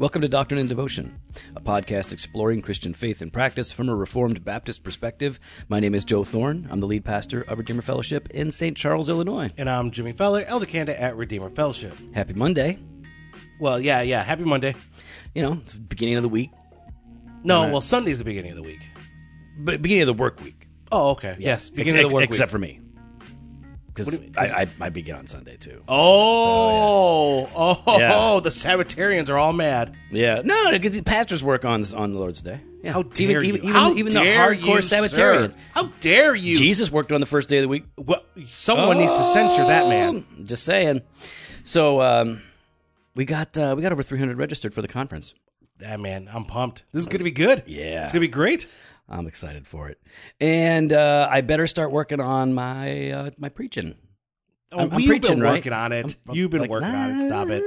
Welcome to Doctrine and Devotion, a podcast exploring Christian faith and practice from a Reformed Baptist perspective. My name is Joe Thorn. I'm the lead pastor of Redeemer Fellowship in St. Charles, Illinois. And I'm Jimmy Fowler, Elder Candidate at Redeemer Fellowship. Happy Monday. Well, yeah, yeah. Happy Monday. You know, it's the beginning of the week, No, well, Sunday's the beginning of the week. but beginning of the work week. Oh, okay. Yes, Ex- beginning of the work except week. for me. Because What do you mean? I, I, I begin on Sunday too. Oh, oh, Yeah. the Sabbatarians are all mad. Yeah, no, because the pastors work on on the Lord's Day. Yeah. How dare even, you? Even, How even dare the hardcore you, Sabbatarians. sir? How dare you? Jesus worked on the first day of the week. Well, someone needs to censure that man. Oh, Just saying. So um, we got uh, we got over 300 registered for the conference. That man, I'm pumped. This is going to be good. Yeah. It's going to be great. I'm excited for it, and uh, I better start working on my uh, my preaching. Oh, I'm- I'm preaching, been right? working on it. I'm- you've been like, working on it. Stop it.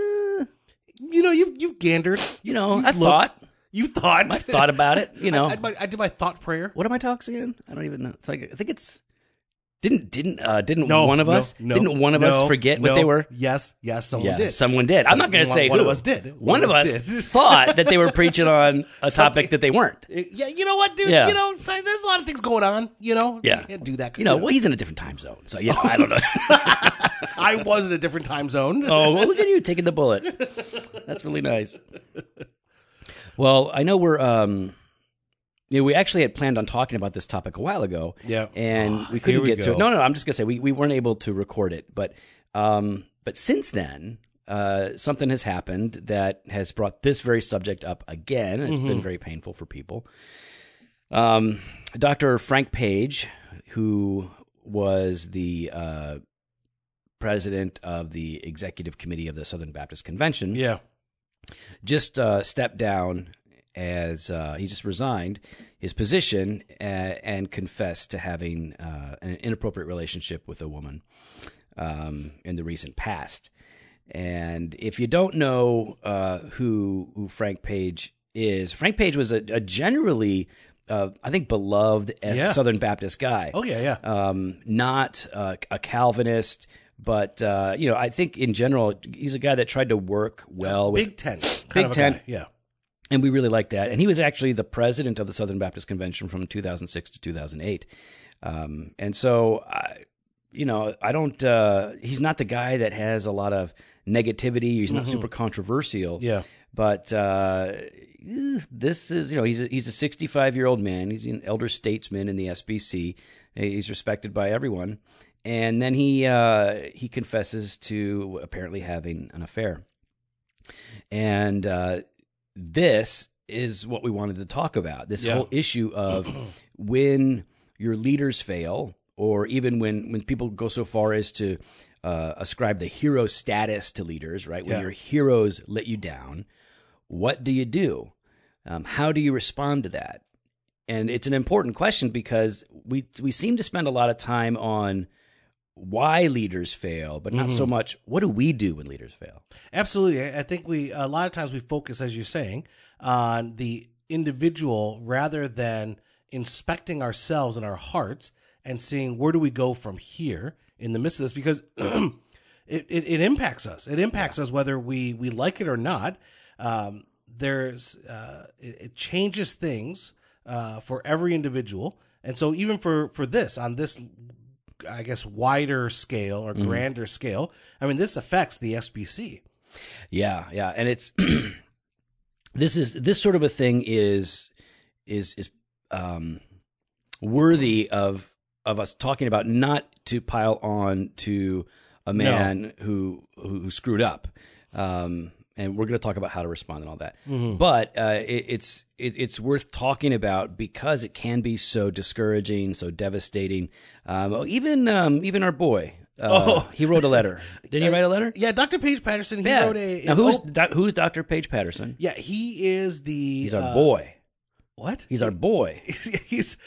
You know, you've you've gandered. You know, You've I looked. thought You thought. I thought about it. You know, I, I, my- I did my thought prayer. what are my talks again? I don't even know. It's like I think it's didn't didn't uh, didn't No, one of no, us no, didn't one of us forget what they were? Yes, yes, someone Yeah, did. someone did. I'm not going to say one who. of us did. One, One of us thought that they were preaching on a topic that they weren't. Yeah, you know what, dude? Yeah. You know, there's a lot of things going on. You know, Yeah. you can't do that. You know, well, he's in a different time zone, so yeah, I don't know. I was in a different time zone. oh, well, look at you taking the bullet. That's really nice. Well, I know we're. um you know, we actually had planned on talking about this topic a while ago. Yeah. And we couldn't we get to it. No, no, I'm just gonna say we, we weren't able to record it. But um but since then, uh something has happened that has brought this very subject up again. and It's Mm-hmm. been very painful for people. Um Dr. Frank Page, who was the uh president of the executive committee of the Southern Baptist Convention, Yeah. just uh, stepped down as uh, he just resigned his position uh, and confessed to having uh, an inappropriate relationship with a woman um, in the recent past. And if you don't know uh, who who Frank Page is, Frank Page was a, a generally, uh, I think, beloved Yeah. Southern Baptist guy Oh yeah, yeah. um, not uh, a Calvinist, but uh, you know, I think in general, he's a guy that tried to work well with, Big Tent. kind Big Tent. guy. Yeah. And we really like that. And he was actually the president of the Southern Baptist Convention from 2006 to 2008. Um, and so, I, you know, I don't. Uh, he's not the guy that has a lot of negativity. He's not super controversial. Mm-hmm. Yeah. But uh, eh, this is, you know, he's a, he's a 65 year old man. He's an elder statesman in the SBC. He's respected by everyone. And then he uh, he confesses to apparently having an affair. And uh, this is what we wanted to talk about. This Yeah. whole issue of when your leaders fail, or even when when people go so far as to uh, ascribe the hero status to leaders, right? When Yeah. your heroes let you down, what do you do? Um, how do you respond to that? And it's an important question because we we seem to spend a lot of time on why leaders fail, but not so much what do we do when leaders fail. Absolutely. I think we a lot of times we focus, as you're saying, on the individual rather than inspecting ourselves and our hearts and seeing where do we go from here in the midst of this because it, it, it impacts us. It impacts us whether we we like it or not. Um, there's uh, it, it changes things uh, for every individual, and so even for for this on this I guess wider scale or grander scale. I mean, this affects the SBC. Yeah, yeah, and it's this is this sort of a thing is is is um, worthy of of us talking about, not to pile on to a man who who screwed up. Um, and we're going to talk about how to respond and all that. But uh, it, it's it, it's worth talking about because it can be so discouraging, so devastating. Um, even um, even our boy, uh, he wrote a letter. Did he write a letter? Yeah, Dr. Paige Patterson. He Yeah. wrote a. now who's op- doc, who's Dr. Paige Patterson? yeah, he is the. He's our uh, boy. What? He's our boy. he's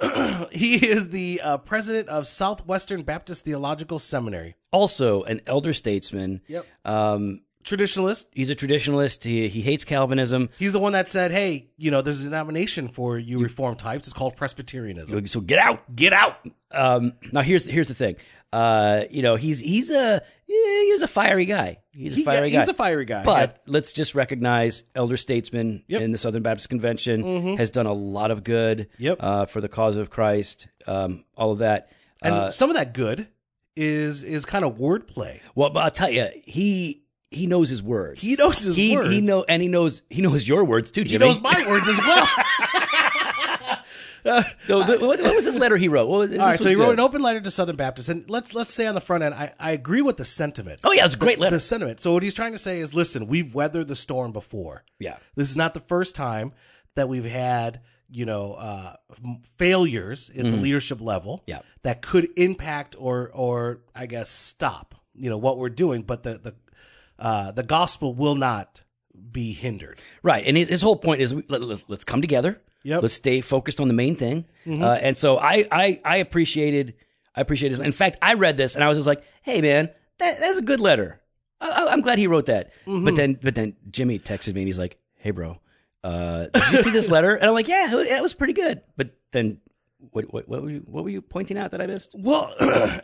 he is the uh, president of Southwestern Baptist Theological Seminary. Also an elder statesman. Yep. Um, Traditionalist. He's a traditionalist. He, he hates Calvinism. He's the one that said, "Hey, you know, there's a denomination for you reform types. It's called Presbyterianism. So get out, get out. Um, now here's here's the thing. Uh, you know, he's he's a yeah, he's a fiery guy. He's a He- fiery yeah, guy. he's a fiery guy, But let's just recognize elder statesman Yep. Mm-hmm. in the Southern Baptist Convention has done a lot of good. Yep. Uh, for the cause of Christ. Um, all of that. And Uh, some of that good is is kind of wordplay. well, but I'll tell you, he he knows his words. He knows his he, words. He know and he knows he knows your words too, Jimmy. He knows my words as well. No, the- what, what was this letter he wrote? Well, All right, so he wrote an open letter to Southern Baptists, and let's let's say on the front end, I, I agree with the sentiment. Oh yeah, it's a great letter. The sentiment. So what he's trying to say is, listen, we've weathered the storm before. Yeah. This is not the first time that we've had, you know, uh, failures at the leadership level Mm-hmm. Yeah. that could impact or or I guess stop, you know, what we're doing. But the the uh, the gospel will not be hindered. Right, and his, his whole point is let, us let's come together. Yep. Let's stay focused on the main thing. Uh, and so I, I I appreciated I appreciated. this. In fact, I read this and I was just like, hey man, that, that's a good letter. I, I'm glad he wrote that. But then but then Jimmy texted me and he's like, hey bro, uh, did you see this letter? And I'm like, yeah, it was pretty good. But then. What, what, what, were you, what were you pointing out that I missed? Well,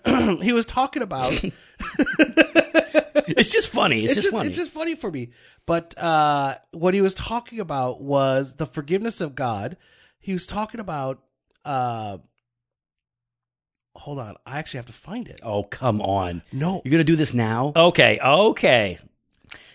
he was talking about It's just funny. It's, it's just, just, funny. it's just funny for me. But uh, what he was talking about was the forgiveness of God. He was talking about. Uh, hold on, I actually have to find it. oh, come on. No, You're going to do this now? Okay, okay.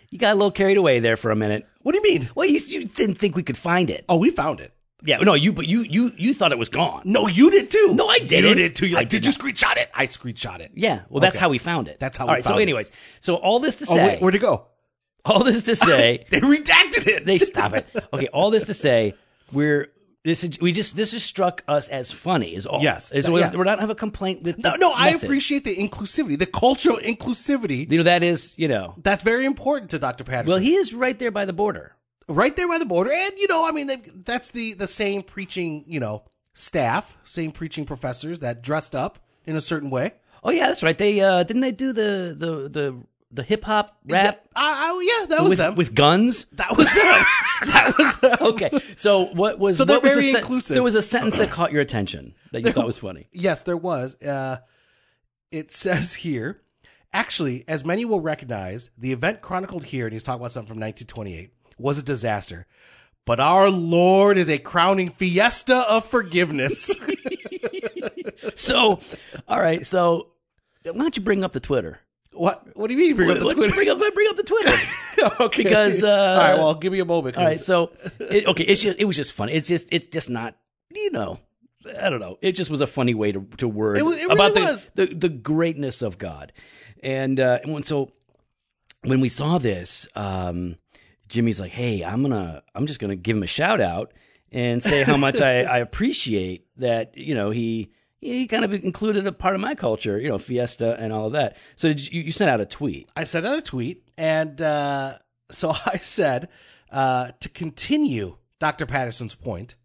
You got a little carried away there for a minute. what do you mean? Well, you, you didn't think we could find it. Oh, we found it. Yeah, no, you but you you you thought it was gone. No, you did too. No, I didn't. did too. You're I like, did did, you screenshot it? I screenshot it. Yeah, well, that's Okay. how we found it. That's how All we right. So, found it. anyways, so all this to Oh, say, wait, where'd it go? all this to say, They redacted it. they stop it. Okay, all this to say, we're this is we just this has struck us as funny. Is all. Yes. Is- Yeah. we're, we're not have a complaint with. no, the no, I message. appreciate the inclusivity, the cultural inclusivity. You know that is you know. That's very important to Dr. Patterson. Well, he is right there by the border. Right there by the border, and you know, I mean, that's the the same preaching, you know, staff, same preaching professors that dressed up in a certain way. Oh yeah, that's right. They uh didn't they do the the the the hip hop rap Yeah, I- I- yeah, that was with them. with guns? that was them. that was them. okay. So what was So they're what was the very sen- inclusive. There was a sentence that caught your attention that you thought was funny. Yes, there was. Uh, it says here, actually, as many will recognize, the event chronicled here, and he's talking about something from 1928, was a disaster. But our Lord is a crowning fiesta of forgiveness. So, all right. So, why don't you bring up the Twitter? what? What do you mean? Bring up the Twitter? Bring up, bring up the Twitter. okay. Because, uh, all right, well, give me a moment. All right. So, it, okay. It's just it was just funny. It's just it's just not you know. I don't know. It just was a funny way to to word It was- it about the, the the greatness of God, and uh, and when, so when we saw this, um, Jimmy's like, "Hey, I'm gonna, I'm just gonna give him a shout out and say how much I, I appreciate that. You know, he he kind of included a part of my culture, you know, fiesta and all of that. So did you, you sent out a tweet? I sent out a tweet, and uh, so I said uh, to continue Dr. Patterson's point.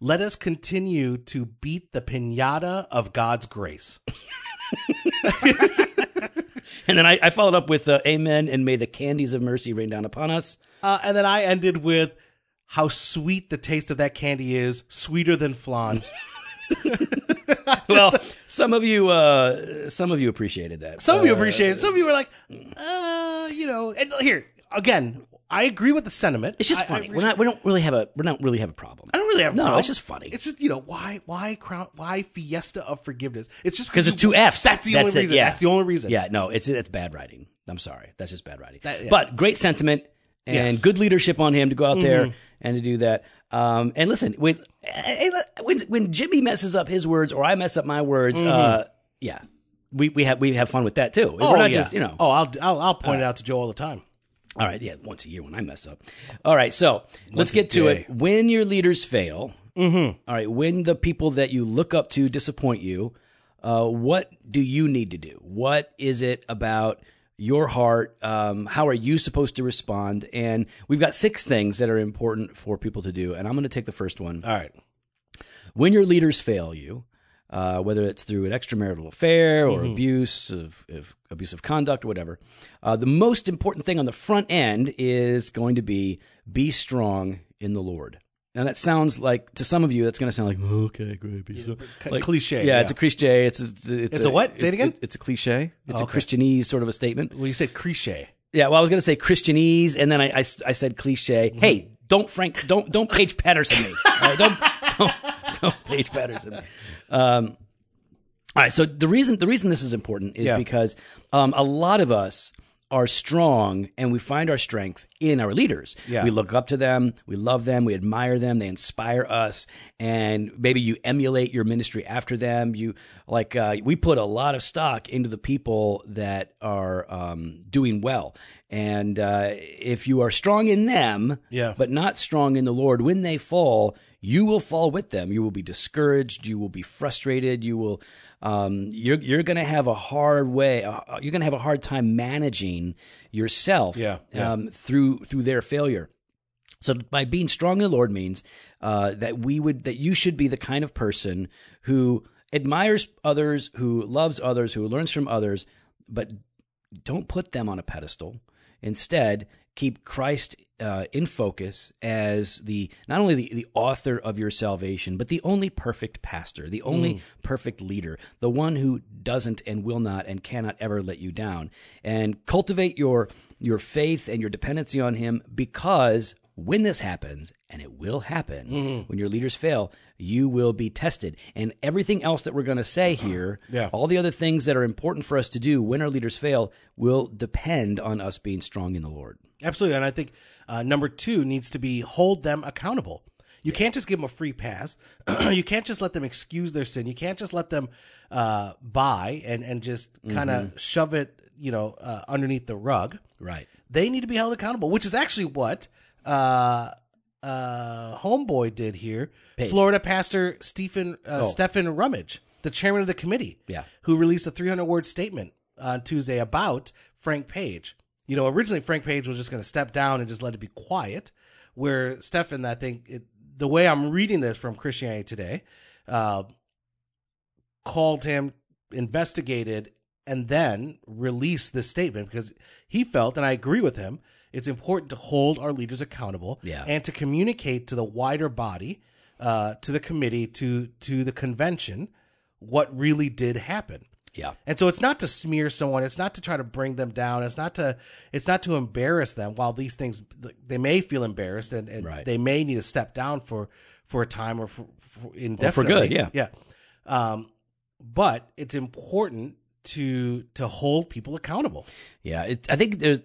Let us continue to beat the pinata of God's grace. And then I, I followed up with uh, "Amen" and may the candies of mercy rain down upon us. Uh, and then I ended with how sweet the taste of that candy is, sweeter than flan. Well, some of you, uh, some of you appreciated that. Some of you appreciated. it. Some of you were like, uh, you know, and here again, I agree with the sentiment. It's just I- I funny. we're not. We don't really have a. We don't really have a problem. I don't really have a No, problem. it's just funny. It's just you know why why crown why fiesta of forgiveness. It's just because it's two F's. That's the That's only it, reason. yeah. That's the only reason. Yeah, no, it's it's bad writing. I'm sorry, that's just bad writing. That- yeah. But great sentiment and Yes. Mm-hmm. good leadership on him to go out there and to do that. Um, and listen, when, when when Jimmy messes up his words or I mess up my words, uh, yeah, we, we have we have fun with that too. Mm-hmm. Oh We're not yeah. just you know. Oh, I'll I'll, I'll point it out to Joe all the time. All right, yeah, once a year when I mess up. All right, so let's get to it. When your leaders fail, mm-hmm. all right, when the people that you look up to disappoint you, uh, what do you need to do? What is it about your heart? Um, how are you supposed to respond? And we've got six things that are important for people to do, and I'm going to take the first one. All right. When your leaders fail you, uh, whether it's through an extramarital affair or abuse of, of abusive conduct or whatever. Uh, the most important thing on the front end is going to be be strong in the Lord. Now that sounds like to some of you that's going to sound like okay, great, be strong." Like, cliche, Yeah, yeah. it's a cliche. It's a, it's, It's a what? Say it again? It's a cliche. It's a Okay. Christianese sort of a statement. Well, you said cliche. Yeah, well, I was going to say Christianese, and then I, I, I said cliche. Mm-hmm. Hey, don't Frank, don't don't Paige Patterson me. All right, don't don't don't Paige Patterson me. Um, all right, so the reason the reason this is important is Yeah. because um, a lot of us are strong and we find our strength in our leaders. Yeah. We look up to them, we love them, we admire them, they inspire us, and maybe you emulate your ministry after them. You like uh, we put a lot of stock into the people that are um, doing well, and uh, if you are strong in them, Yeah. but not strong in the Lord, when they fall, you will fall with them. You will be discouraged. You will be frustrated. You will, um, you're you're going to have a hard way. Uh, you're going to have a hard time managing yourself. Yeah, yeah. Um, through through their failure. So by being strong in the Lord means uh, that we would that you should be the kind of person who admires others, who loves others, who learns from others, but don't put them on a pedestal. Instead, keep Christ uh, in focus as the not only the, the author of your salvation, but the only perfect pastor, the only perfect leader, the one who doesn't and will not and cannot ever let you down. And cultivate your your faith and your dependency on Him because when this happens, and it will happen, when your leaders fail, you will be tested. And everything else that we're going to say here, Yeah. all the other things that are important for us to do when our leaders fail, will depend on us being strong in the Lord. Absolutely. And I think uh, number two needs to be hold them accountable. You can't just give them a free pass. you can't just let them excuse their sin. You can't just let them uh, buy and, and just kind of shove it, you know, uh, underneath the rug. Right. They need to be held accountable, which is actually what uh, uh, Homeboy did here. Page. Florida pastor Stephen uh, Stephen Rummage, the chairman of the committee, Yeah. who released a 300 word statement on Tuesday about Frank Page. You know, originally Frank Page was just going to step down and just let it be quiet. Where Stephen, I think, it, the way I'm reading this from Christianity Today, uh, called him, investigated, and then released this statement because he felt, and I agree with him, it's important to hold our leaders accountable Yeah. and to communicate to the wider body, uh, to the committee, to to the convention, what really did happen. Yeah. And so it's not to smear someone, it's not to try to bring them down, it's not to it's not to embarrass them while these things they may feel embarrassed and, and Right. they may need to step down for for a time or for, for indefinitely. good, yeah. Yeah. Um, but it's important to to hold people accountable. Yeah, it, I think there's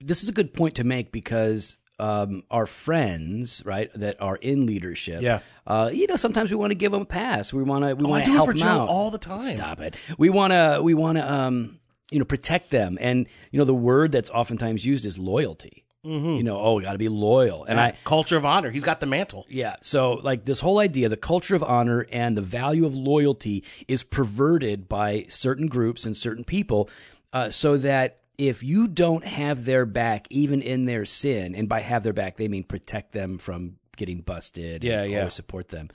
this is a good point to make because um, our friends, right, that are in leadership, Yeah. uh, you know, sometimes we want to give them a pass. We want to, we Oh, want to help for them out all the time. Stop it. We want to, we want to, um, you know, protect them. And you know, the word that's oftentimes used is loyalty. Mm-hmm. You know, oh, we got to be loyal. And I, culture of honor. He's got the mantle. yeah. So, like this whole idea, the culture of honor and the value of loyalty is perverted by certain groups and certain people, uh, so that if you don't have their back, even in their sin, and by have their back, they mean protect them from getting busted. Yeah, and yeah. always support them.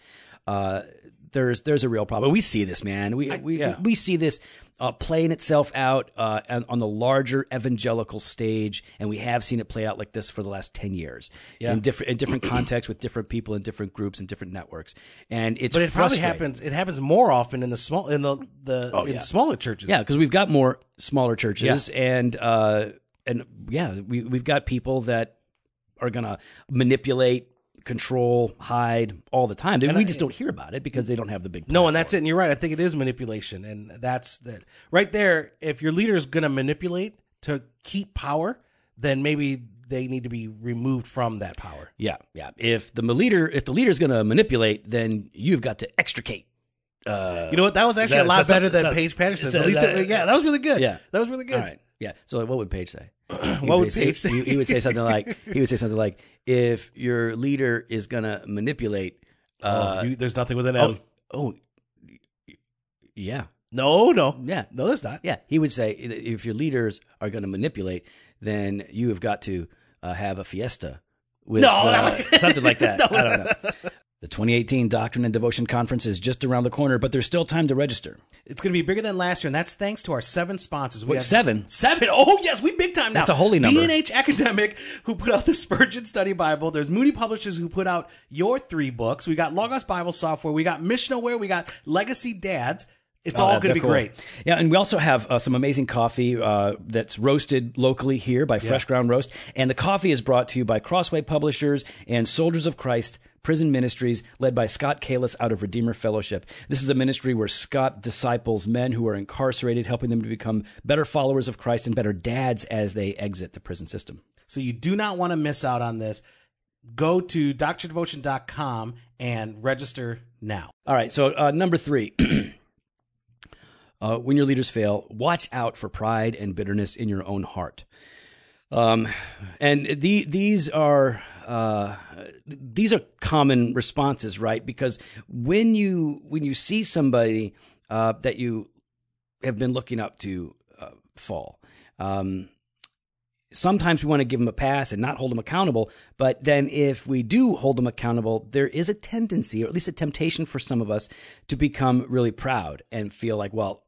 Uh, there's there's a real problem. We see this, man. We we, yeah. we see this uh, playing itself out uh, on, on the larger evangelical stage, and we have seen it play out like this for the last ten years in different in different contexts with different people in different groups and different networks. And it's But it probably happens it happens more often in the small in the the in Oh, yeah. smaller churches. Yeah, because we've got more smaller churches, and uh, and yeah, we we've got people that are gonna manipulate, control, hide all the time. And we just don't hear about it because they don't have the big. No, and that's it. And you're right. I think it is manipulation, and that's that right there. If your leader is going to manipulate to keep power, then maybe they need to be removed from that power. Yeah, yeah. If the leader, if the leader's gonna manipulate, then you've got to extricate. Uh, You know what? That was actually that- a lot that's better not- than that's- Paige Patterson. so At least, that- it- yeah, that was really good. Yeah. that was really good. All right. Yeah. So what would say? What would Paige say? He, he would say something like, he would say something like, if your leader is gonna manipulate, uh, oh, you, there's nothing with an M. oh, oh, yeah, No, no, yeah, no. There's not. yeah. He would say, if your leaders are gonna manipulate, then you have got to uh, have a fiesta with No, uh, something like that. I don't know. The 2018 Doctrine and Devotion Conference is just around the corner, but there's still time to register. It's going to be bigger than last year, and that's thanks to our seven sponsors. We have seven? Seven. Oh, yes, we big time now. That's a holy number. B&H Academic, who put out the Spurgeon Study Bible. There's Moody Publishers, who put out your three books. We got Logos Bible Software. We got Missionaware. We got Legacy Dads. It's all Oh, going to be cool. great. Yeah, and we also have uh, some amazing coffee uh, that's roasted locally here by Fresh Ground Roast. And the coffee is brought to you by Crossway Publishers and Soldiers of Christ Prison Ministries, led by Scott Kalis out of Redeemer Fellowship. This is a ministry where Scott disciples men who are incarcerated, helping them to become better followers of Christ and better dads as they exit the prison system. So you do not want to miss out on this. Go to drdevotion.com and register now. All right, so uh, number three. uh, when your leaders fail, watch out for pride and bitterness in your own heart. Um, and the, these are uh, these are common responses, right? Because when you when you see somebody uh, that you have been looking up to uh, fall, um, sometimes we want to give them a pass and not hold them accountable. But then if we do hold them accountable, there is a tendency, or at least a temptation for some of us, to become really proud and feel like, well,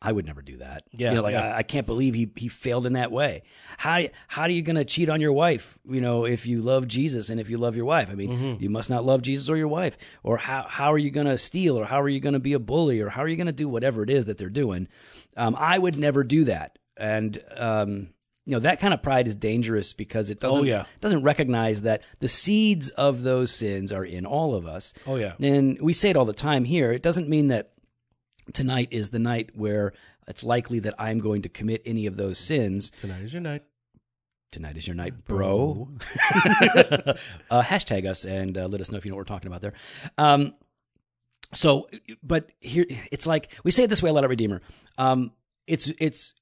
I would never do that. Yeah, you know, like yeah. I, I can't believe he he failed in that way. How how are you going to cheat on your wife? You know, if you love Jesus and if you love your wife, I mean, Mm-hmm. you must not love Jesus or your wife. Or how how are you going to steal? Or how are you going to be a bully? Or how are you going to do whatever it is that they're doing? Um, I would never do that. And um, you know that kind of pride is dangerous because it doesn't Oh, yeah. doesn't recognize that the seeds of those sins are in all of us. Oh, yeah. And we say it all the time here. It doesn't mean that tonight is the night where it's likely that I'm going to commit any of those sins. Tonight is your night. Tonight is your night, bro. uh, hashtag us and uh, let us know if you know what we're talking about there. Um, so, but here it's like we say it this way a lot at Redeemer. Um, it's it's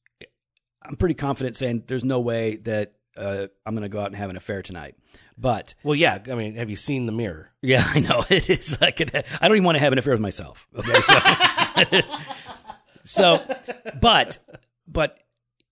I'm pretty confident saying there's no way that uh, I'm going to go out and have an affair tonight. But Well, yeah. I mean, have you seen the mirror? yeah, I know it is. I could. I don't even want to have an affair with myself. Okay, so, so, but, but,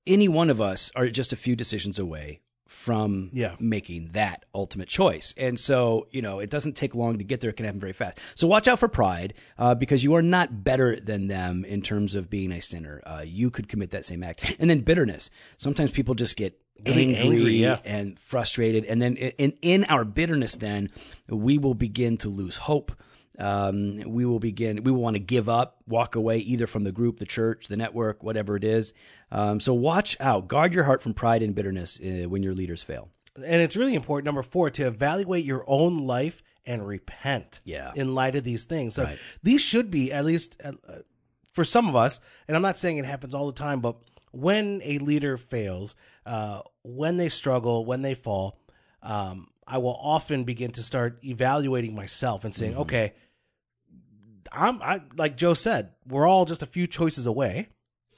any one of us are just a few decisions away from Yeah. making that ultimate choice. And so, you know, it doesn't take long to get there. It can happen very fast. So watch out for pride uh, because you are not better than them in terms of being a sinner. Uh, you could commit that same act. And then bitterness. Sometimes people just get Really angry, angry, yeah. and frustrated. And then in, in our bitterness, then we will begin to lose hope. Um, we will begin, we will want to give up, walk away either from the group, the church, the network, whatever it is. Um, so watch out, guard your heart from pride and bitterness uh, when your leaders fail. And it's really important, number four, to evaluate your own life and repent Yeah. in light of these things. So Right. these should be, at least uh, uh, for some of us, and I'm not saying it happens all the time, but when a leader fails, uh, when they struggle, when they fall, um, I will often begin to start evaluating myself and Mm-hmm. saying, okay, I'm I, like Joe said, we're all just a few choices away.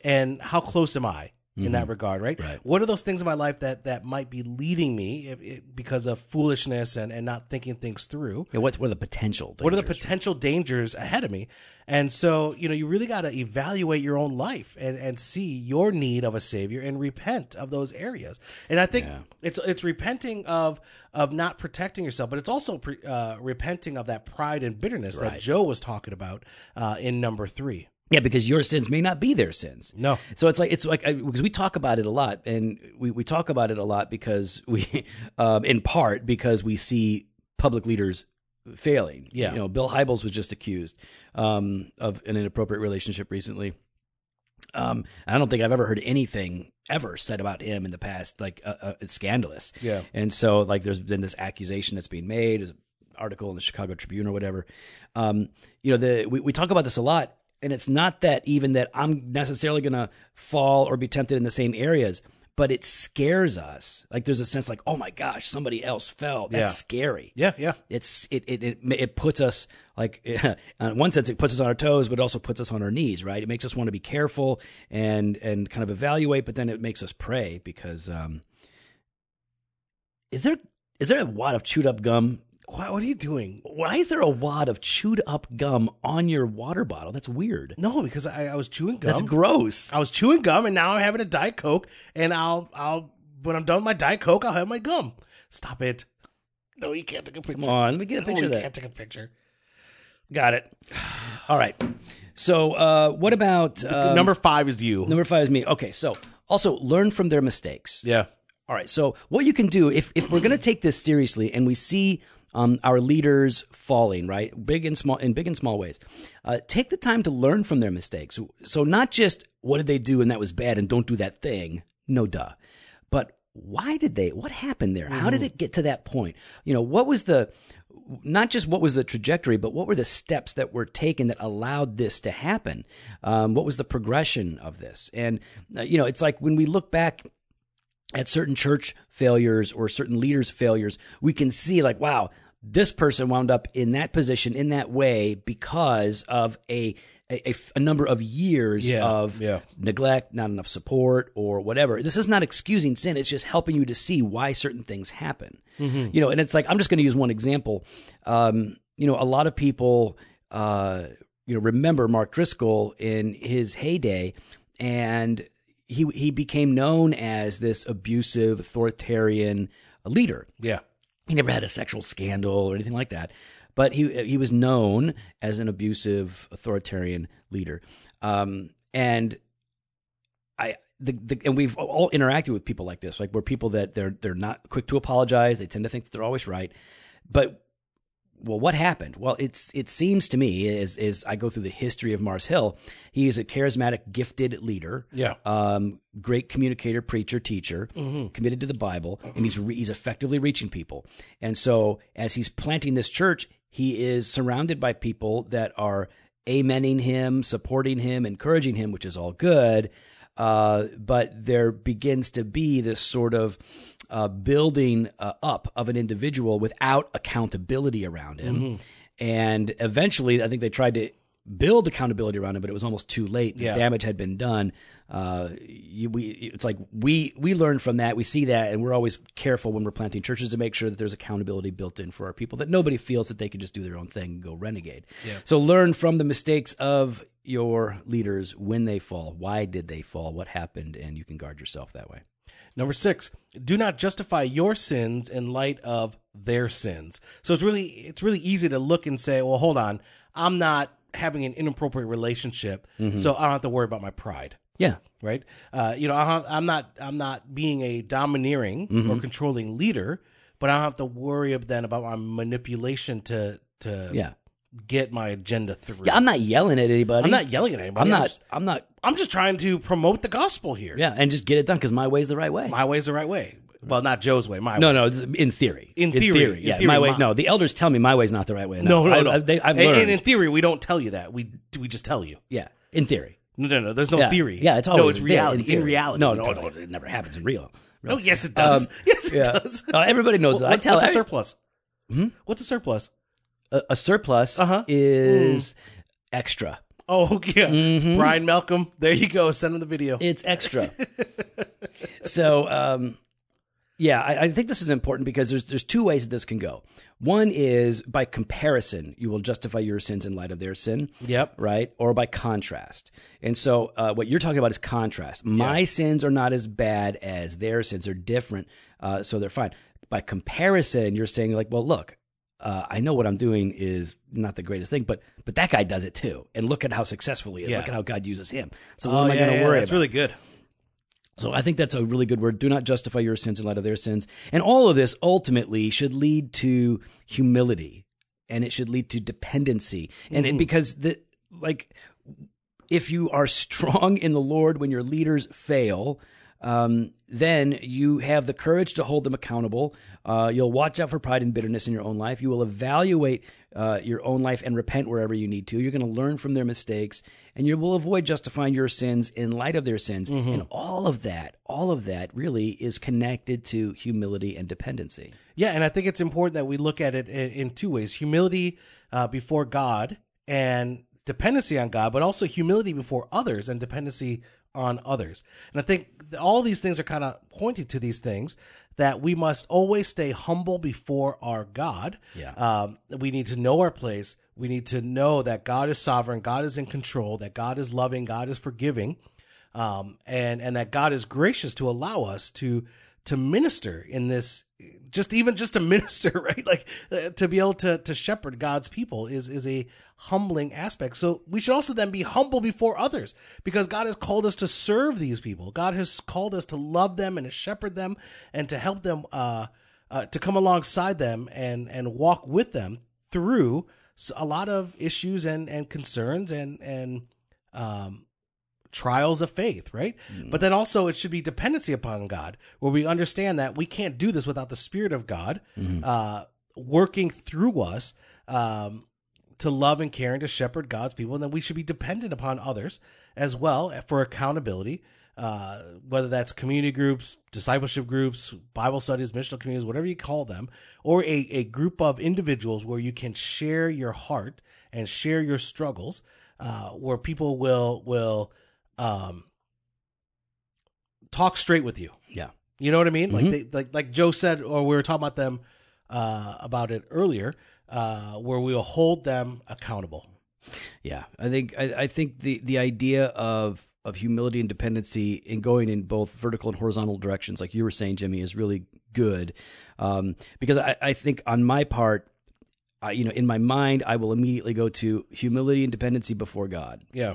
And how close am I in that regard, right? Mm-hmm. Right. What are those things in my life that that might be leading me if, if- because of foolishness and, and not thinking things through? Yeah, what, what are the potential? What are the dangers? potential dangers ahead of me? And so, you know, you really got to evaluate your own life and, and see your need of a savior and repent of those areas. And I think Yeah. it's it's repenting of of not protecting yourself, but it's also pre, uh, repenting of that pride and bitterness that Joe was talking about uh, in number three. Yeah, because your sins may not be their sins. No. So it's like it's like because we talk about it a lot, and we, we talk about it a lot because we, um, in part because we see public leaders failing. Yeah. You know, Bill Hybels was just accused um, of an inappropriate relationship recently. Um, I don't think I've ever heard anything ever said about him in the past like uh, uh, it's scandalous. Yeah. And so like there's been this accusation that's being made, an article in the Chicago Tribune or whatever. Um, you know, the we, we talk about this a lot, and it's not that even that I'm necessarily gonna fall or be tempted in the same areas, but it scares us. Like there's a sense like, oh my gosh, somebody else fell. That's Yeah. scary. Yeah, yeah. It's it it it, it puts us like in one sense it puts us on our toes, but it also puts us on our knees. Right? It makes us want to be careful and and kind of evaluate, but then it makes us pray because um, is there is there a wad of chewed up gum? What, what are you doing? Why is there a wad of chewed up gum on your water bottle? That's weird. No, because I, I was chewing gum. That's gross. I was chewing gum, and now I'm having a diet coke. And I'll I'll when I'm done with my diet coke, I'll have my gum. Stop it. No, you can't take a picture. Come on, let me get a picture you of that. can't take a picture. Got it. All right. So, uh, what about um, Number five is you. number five? Is me. Okay. So, also learn from their mistakes. yeah. All right. So, what you can do if if we're going to take this seriously and we see um, our leaders falling, right, big and small, in big and small ways, uh, take the time to learn from their mistakes. So, not just what did they do and that was bad, and don't do that thing. No, duh. But why did they? What happened there? How did it get to that point? You know, what was the not just what was the trajectory, but what were the steps that were taken that allowed this to happen? Um, what was the progression of this? And uh, you know, it's like when we look back at certain church failures or certain leaders' failures, we can see like, wow, this person wound up in that position in that way because of a a, a- number of years Yeah, of yeah. neglect, not enough support, or whatever. This is not excusing sin. It's just helping you to see why certain things happen. You know, and it's like I'm just going to use one example. Um, you know, a lot of people, uh, you know, remember Mark Driscoll in his heyday, and he he became known as this abusive, authoritarian leader. Yeah. He never had a sexual scandal or anything like that, but he he was known as an abusive, authoritarian leader. Um, and I the, the and we've all interacted with people like this, like we're people that they're they're not quick to apologize. They tend to think that they're always right, but well, what happened? Well, it's it seems to me as as I go through the history of Mars Hill, he is a charismatic, gifted leader. Yeah. Um, great communicator, preacher, teacher, committed to the Bible, and he's re- he's effectively reaching people. And so, as he's planting this church, he is surrounded by people that are amening him, supporting him, encouraging him, which is all good. Uh, but there begins to be this sort of uh, building uh, up of an individual without accountability around him. And eventually, I think they tried to build accountability around him, but it was almost too late. The Yeah. damage had been done. Uh, you, we, it's like we we learn from that. We see that, and we're always careful when we're planting churches to make sure that there's accountability built in for our people. That nobody feels that they can just do their own thing and go renegade. So learn from the mistakes of your leaders when they fall. Why did they fall? What happened? And you can guard yourself that way. Number six, do not justify your sins in light of their sins. So it's really it's really easy to look and say, well, hold on, I'm not having an inappropriate relationship, so I don't have to worry about my pride. Yeah. Right? Uh, you know, I'm not I'm not being a domineering or controlling leader, but I don't have to worry then about my manipulation to to Yeah. Get my agenda through. Yeah. I'm not yelling at anybody. I'm not yelling at anybody. I'm not. just, I'm not. I'm just trying to promote the gospel here. Yeah, and just get it done because my way's the right way. My way's the right way. Well, not Joe's way. My No, way. no, in theory. In theory. In yeah, theory, my way. my- No, the elders tell me my way's not the right way. No, no, I, no. I, they, I've and, learned. and in theory, we don't tell you that. We we just tell you. yeah, in theory. No, no, no. There's no Yeah. theory. Yeah, it's no, it's reality. In, theory. reality, No, no, no, it never happens in real. Oh, yes, it does. yes, it Yeah, does. Uh, everybody knows that. I tell what's a I- surplus? Hmm? What's a surplus? A, a surplus Uh-huh. is extra. Oh, yeah. Mm-hmm. Brian Malcolm. There you go. Send him the video. It's extra. so, um, yeah, I, I think this is important because there's there's two ways that this can go. One is by comparison, you will justify your sins in light of their sin. Yep. Right, or by contrast. And so, uh, what you're talking about is contrast. My sins are not as bad as their sins; they're different, uh, so they're fine. By comparison, you're saying like, well, look, uh, I know what I'm doing is not the greatest thing, but but that guy does it too, and look at how successful he is. Yeah. Look at how God uses him. So what Oh, am I yeah, going to worry It's really good. So I think that's a really good word. Do not justify your sins in light of their sins. And all of this ultimately should lead to humility and it should lead to dependency. And it, because the like if you are strong in the Lord when your leaders fail, um, then you have the courage to hold them accountable. Uh, you'll watch out for pride and bitterness in your own life. You will evaluate uh, your own life and repent wherever you need to. You're going to learn from their mistakes, and you will avoid justifying your sins in light of their sins. And all of that, all of that, really is connected to humility and dependency. Yeah, and I think it's important that we look at it in, in two ways: humility uh, before God and dependency on God, but also humility before others and dependency on others. And I think all these things are kind of pointing to these things that we must always stay humble before our God. Yeah. Um, we need to know our place. We need to know that God is sovereign, God is in control, that God is loving, God is forgiving, um, and and that God is gracious to allow us to to minister in this just even just to minister right? Like uh, to be able to to shepherd god's people is is a humbling aspect. So we should also then be humble before others because god has called us to serve these people. God has called us to love them and to shepherd them and to help them uh, uh to come alongside them and and walk with them through a lot of issues and and concerns and and um trials of faith, right? Mm. But then also it should be dependency upon God, where we understand that we can't do this without the Spirit of God mm. uh, working through us um, to love and care and to shepherd God's people. And then we should be dependent upon others as well for accountability. Uh, whether that's community groups, discipleship groups, Bible studies, missional communities, whatever you call them, or a, a group of individuals where you can share your heart and share your struggles, uh, where people will will um, talk straight with you. Yeah. You know what I mean? Mm-hmm. Like they, like like Joe said, or we were talking about them uh, about it earlier, uh, where we'll hold them accountable. Yeah, I think I, I, think the the idea of of humility and dependency in going in both vertical and horizontal directions, like you were saying, Jimmy, is really good um, because I, I think on my part, I, you know, in my mind, I will immediately go to humility and dependency before God. Yeah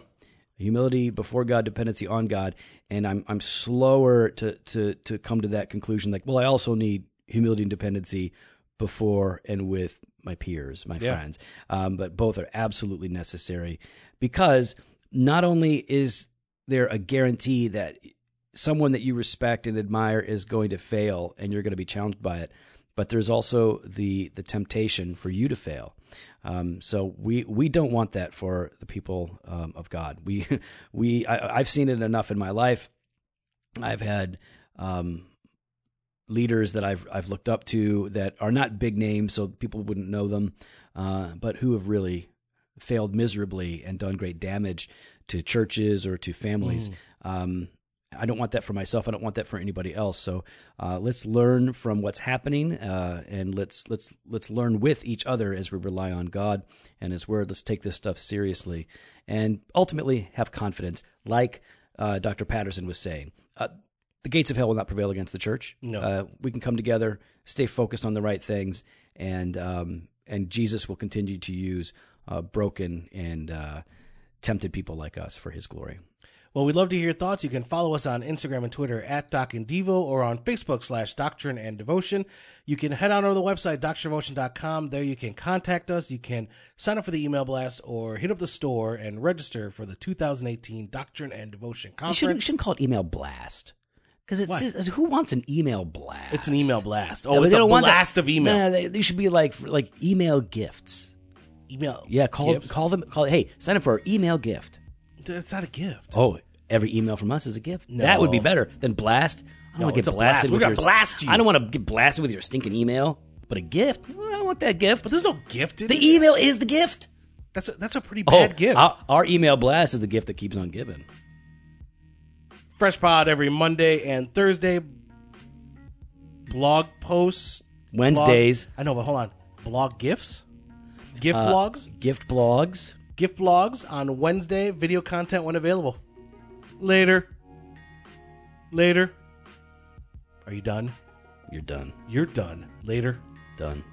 humility before God, dependency on God, and I'm I'm slower to to to come to that conclusion. Like, well, I also need humility and dependency before and with my peers, my yeah. friends. Um, but both are absolutely necessary because not only is there a guarantee that someone that you respect and admire is going to fail and you're going to be challenged by it, but there's also the the temptation for you to fail. Um, so we we don't want that for the people um, of God. We we I, have seen it enough in my life. I've had um, leaders that I've I've looked up to that are not big names, so people wouldn't know them, uh, but who have really failed miserably and done great damage to churches or to families. Mm. I don't want that for myself. I don't want that for anybody else. So uh, let's learn from what's happening, uh, and let's let's let's learn with each other as we rely on God and His Word. Let's take this stuff seriously, and ultimately have confidence, like uh, Dr. Patterson was saying. Uh, the gates of hell will not prevail against the church. No, uh, we can come together, stay focused on the right things, and um, and Jesus will continue to use uh, broken and tempted people like us for His glory. Well, we'd love to hear your thoughts. You can follow us on Instagram and Twitter at Doc and Devo or on Facebook slash Doctrine and Devotion. You can head on over to the website, doctrinedevotion.com. There you can contact us. You can sign up for the email blast or hit up the store and register for the 2018 Doctrine and Devotion Conference. You shouldn't, shouldn't call it email blast. Because it says, who wants an email blast? It's an email blast. Oh, it's a blast of email. Nah, they, they should be like like email gifts. Email. Yeah, call gifts? call them. Call hey, sign up for our email gift. That's not a gift. Oh, every email from us is a gift. No. That would be better than blast. I don't no, want to get blasted. Blast. We're gonna blast you. I don't want to get blasted with your stinking email. But a gift, well, I want that gift. But there's no gift. the it. email is the gift. That's a, that's a pretty bad oh, gift. Our, our, email blast is the gift that keeps on giving. Fresh pod every Monday and Thursday. Blog posts. Wednesdays. Blog, I know, but hold on. Blog gifts. Gift uh, blogs. Gift blogs. Gift vlogs on Wednesday. Video content when available. Later. Later. Are you done? You're done. You're done. Later. Done.